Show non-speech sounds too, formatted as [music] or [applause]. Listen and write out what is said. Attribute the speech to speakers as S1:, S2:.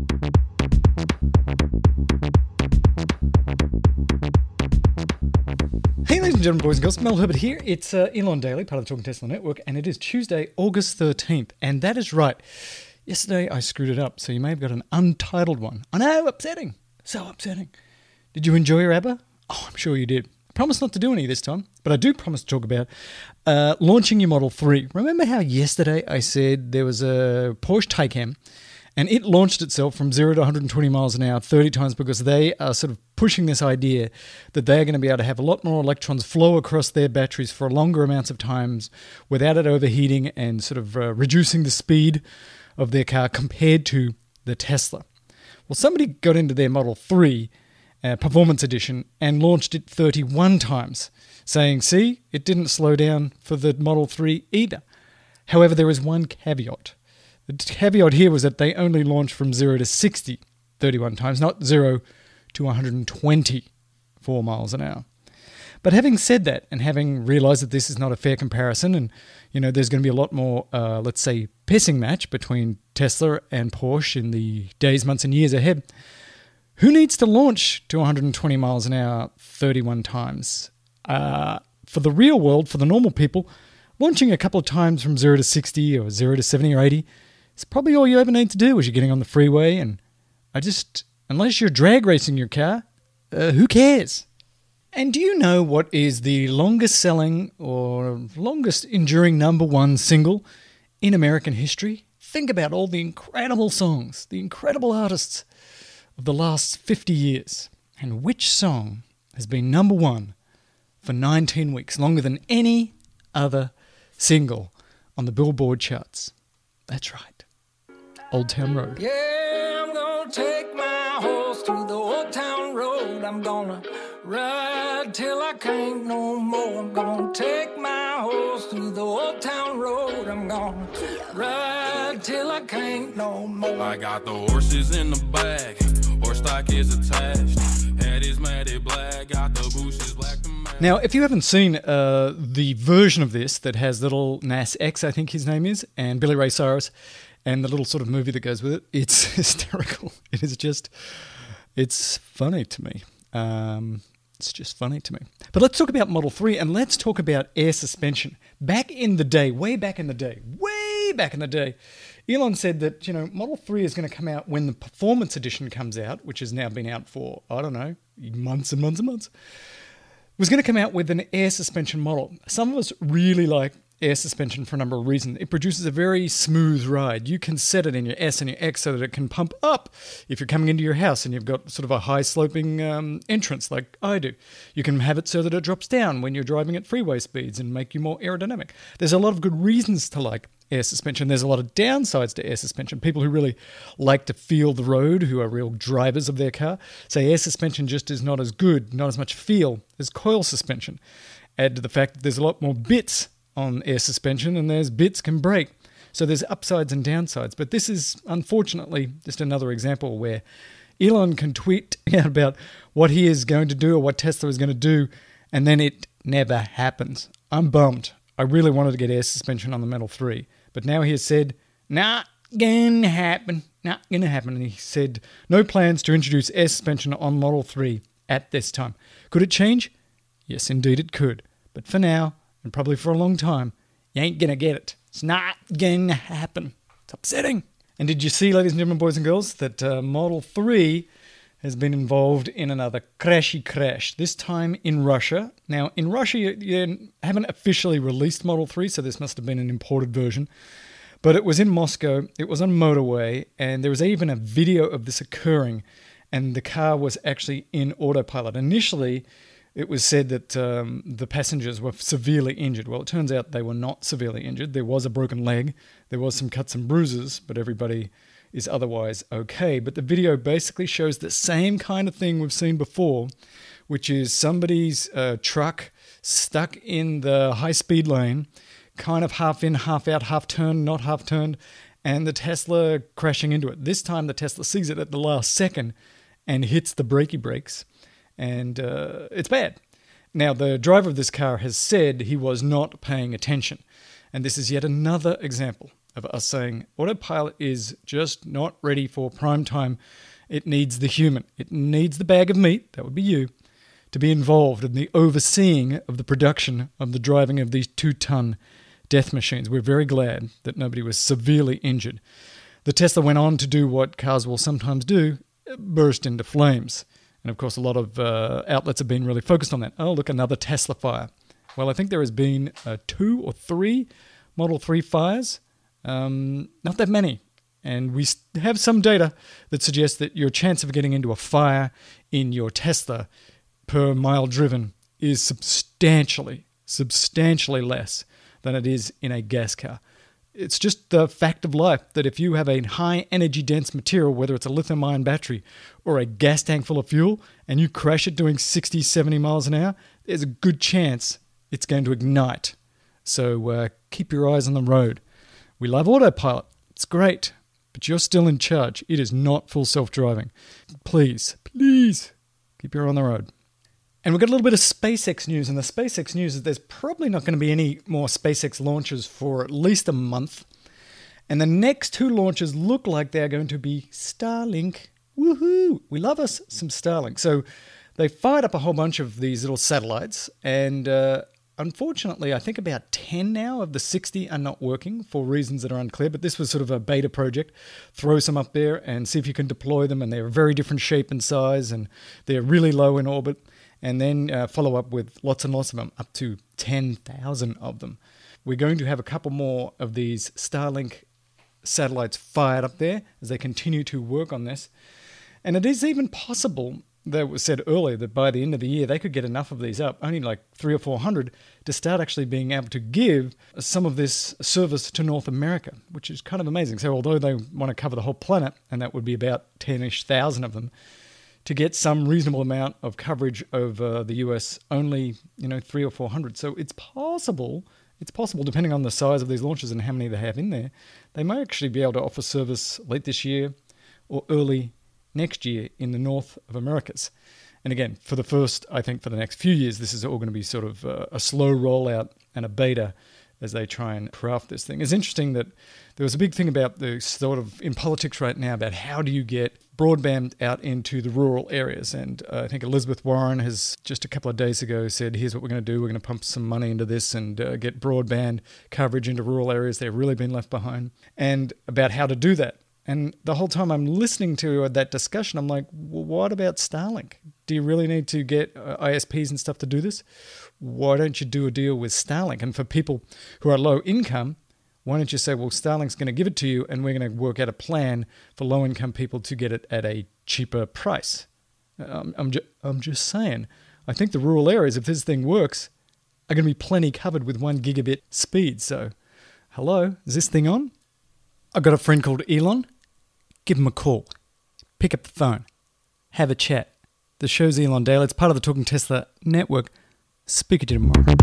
S1: Hey, ladies and gentlemen, boys and girls, Mel Herbert here. It's uh, Elon Daily, part of the Talking Tesla Network, and it is Tuesday, August 13th. And that is right. Yesterday I screwed it up, so you may have got an untitled one. I know, upsetting. So upsetting. Did you enjoy your ABBA? Oh, I'm sure you did. I promise not to do any this time, but I do promise to talk about uh, launching your Model 3. Remember how yesterday I said there was a Porsche Taycan and it launched itself from 0 to 120 miles an hour 30 times because they are sort of pushing this idea that they are going to be able to have a lot more electrons flow across their batteries for longer amounts of times without it overheating and sort of uh, reducing the speed of their car compared to the Tesla. Well, somebody got into their Model 3 uh, Performance Edition and launched it 31 times, saying, see, it didn't slow down for the Model 3 either. However, there is one caveat. The caveat here was that they only launched from 0 to 60 31 times, not 0 to 124 miles an hour. But having said that, and having realized that this is not a fair comparison, and you know there's going to be a lot more, uh, let's say, pissing match between Tesla and Porsche in the days, months, and years ahead. Who needs to launch to 120 miles an hour 31 times? Uh, for the real world, for the normal people, launching a couple of times from 0 to 60 or 0 to 70 or 80 it's probably all you ever need to do as you're getting on the freeway. And I just, unless you're drag racing your car, uh, who cares? And do you know what is the longest selling or longest enduring number one single in American history? Think about all the incredible songs, the incredible artists of the last 50 years. And which song has been number one for 19 weeks, longer than any other single on the Billboard charts? That's right. Old Town Road.
S2: Yeah, I'm gonna take my horse through the old town road. I'm gonna ride till I can't no more. I'm gonna take my horse through the old town road. I'm gonna ride till I can't no more.
S3: I got the horses in the bag, horse stock is attached. Head is matted black, got the bushes black.
S1: Now, if you haven't seen uh, the version of this that has little Nas X, I think his name is, and Billy Ray Cyrus, and the little sort of movie that goes with it. It's [laughs] hysterical. It is just, it's funny to me. Um, it's just funny to me. But let's talk about Model 3 and let's talk about air suspension. Back in the day, way back in the day, way back in the day, Elon said that, you know, Model 3 is going to come out when the Performance Edition comes out, which has now been out for, I don't know, months and months and months, was going to come out with an air suspension model. Some of us really like air suspension for a number of reasons. It produces a very smooth ride. You can set it in your S and your X so that it can pump up if you're coming into your house and you've got sort of a high sloping um, entrance like I do. You can have it so that it drops down when you're driving at freeway speeds and make you more aerodynamic. There's a lot of good reasons to like air suspension. There's a lot of downsides to air suspension. People who really like to feel the road, who are real drivers of their car, say air suspension just is not as good, not as much feel as coil suspension. Add to the fact that there's a lot more bits on air suspension, and there's bits can break. So there's upsides and downsides. But this is unfortunately just another example where Elon can tweet [laughs] out about what he is going to do or what Tesla is going to do, and then it never happens. I'm bummed. I really wanted to get air suspension on the Model 3, but now he has said, not gonna happen, not gonna happen. And he said, no plans to introduce air suspension on Model 3 at this time. Could it change? Yes, indeed it could. But for now, and probably for a long time, you ain't gonna get it. It's not gonna happen. It's upsetting. And did you see, ladies and gentlemen, boys and girls, that uh, Model 3 has been involved in another crashy crash, this time in Russia. Now, in Russia, you, you haven't officially released Model 3, so this must have been an imported version. But it was in Moscow, it was on motorway, and there was even a video of this occurring, and the car was actually in autopilot. Initially, it was said that um, the passengers were severely injured. Well, it turns out they were not severely injured. There was a broken leg, there was some cuts and bruises, but everybody is otherwise okay. But the video basically shows the same kind of thing we've seen before, which is somebody's uh, truck stuck in the high speed lane, kind of half in, half out, half turned, not half turned, and the Tesla crashing into it. This time the Tesla sees it at the last second and hits the brakey brakes and uh, it's bad. Now, the driver of this car has said he was not paying attention, and this is yet another example of us saying autopilot is just not ready for prime time. It needs the human. It needs the bag of meat, that would be you, to be involved in the overseeing of the production of the driving of these two ton death machines. We're very glad that nobody was severely injured. The Tesla went on to do what cars will sometimes do burst into flames. And of course, a lot of uh, outlets have been really focused on that. Oh, look, another Tesla fire. Well, I think there has been uh, two or three Model 3 fires, um, not that many. And we have some data that suggests that your chance of getting into a fire in your Tesla per mile driven is substantially, substantially less than it is in a gas car. It's just the fact of life that if you have a high energy dense material, whether it's a lithium ion battery or a gas tank full of fuel, and you crash it doing 60, 70 miles an hour, there's a good chance it's going to ignite. So uh, keep your eyes on the road. We love autopilot, it's great, but you're still in charge. It is not full self driving. Please, please keep your eye on the road. And we've got a little bit of SpaceX news, and the SpaceX news is there's probably not going to be any more SpaceX launches for at least a month. And the next two launches look like they're going to be Starlink. Woohoo! We love us some Starlink. So they fired up a whole bunch of these little satellites, and uh, unfortunately, I think about 10 now of the 60 are not working for reasons that are unclear. But this was sort of a beta project. Throw some up there and see if you can deploy them. And they're a very different shape and size, and they're really low in orbit. And then uh, follow up with lots and lots of them, up to 10,000 of them. We're going to have a couple more of these Starlink satellites fired up there as they continue to work on this. And it is even possible that was said earlier that by the end of the year they could get enough of these up, only like three or four hundred, to start actually being able to give some of this service to North America, which is kind of amazing. So although they want to cover the whole planet, and that would be about ten-ish thousand of them, to get some reasonable amount of coverage over the US, only you know three or four hundred. So it's possible. It's possible, depending on the size of these launches and how many they have in there, they may actually be able to offer service late this year or early next year in the north of Americas. And again, for the first, I think for the next few years, this is all going to be sort of a, a slow rollout and a beta as they try and craft this thing. It's interesting that there was a big thing about the sort of in politics right now about how do you get broadband out into the rural areas. And uh, I think Elizabeth Warren has just a couple of days ago said, here's what we're going to do. We're going to pump some money into this and uh, get broadband coverage into rural areas. They've really been left behind. And about how to do that. And the whole time I'm listening to that discussion, I'm like, well, what about Starlink? Do you really need to get uh, ISPs and stuff to do this? Why don't you do a deal with Starlink? And for people who are low income, why don't you say, well, Starlink's going to give it to you and we're going to work out a plan for low income people to get it at a cheaper price? Um, I'm, ju- I'm just saying, I think the rural areas, if this thing works, are going to be plenty covered with one gigabit speed. So, hello, is this thing on? I've got a friend called Elon. Give him a call. Pick up the phone. Have a chat. The show's Elon Daily. It's part of the Talking Tesla network. Speak to you tomorrow.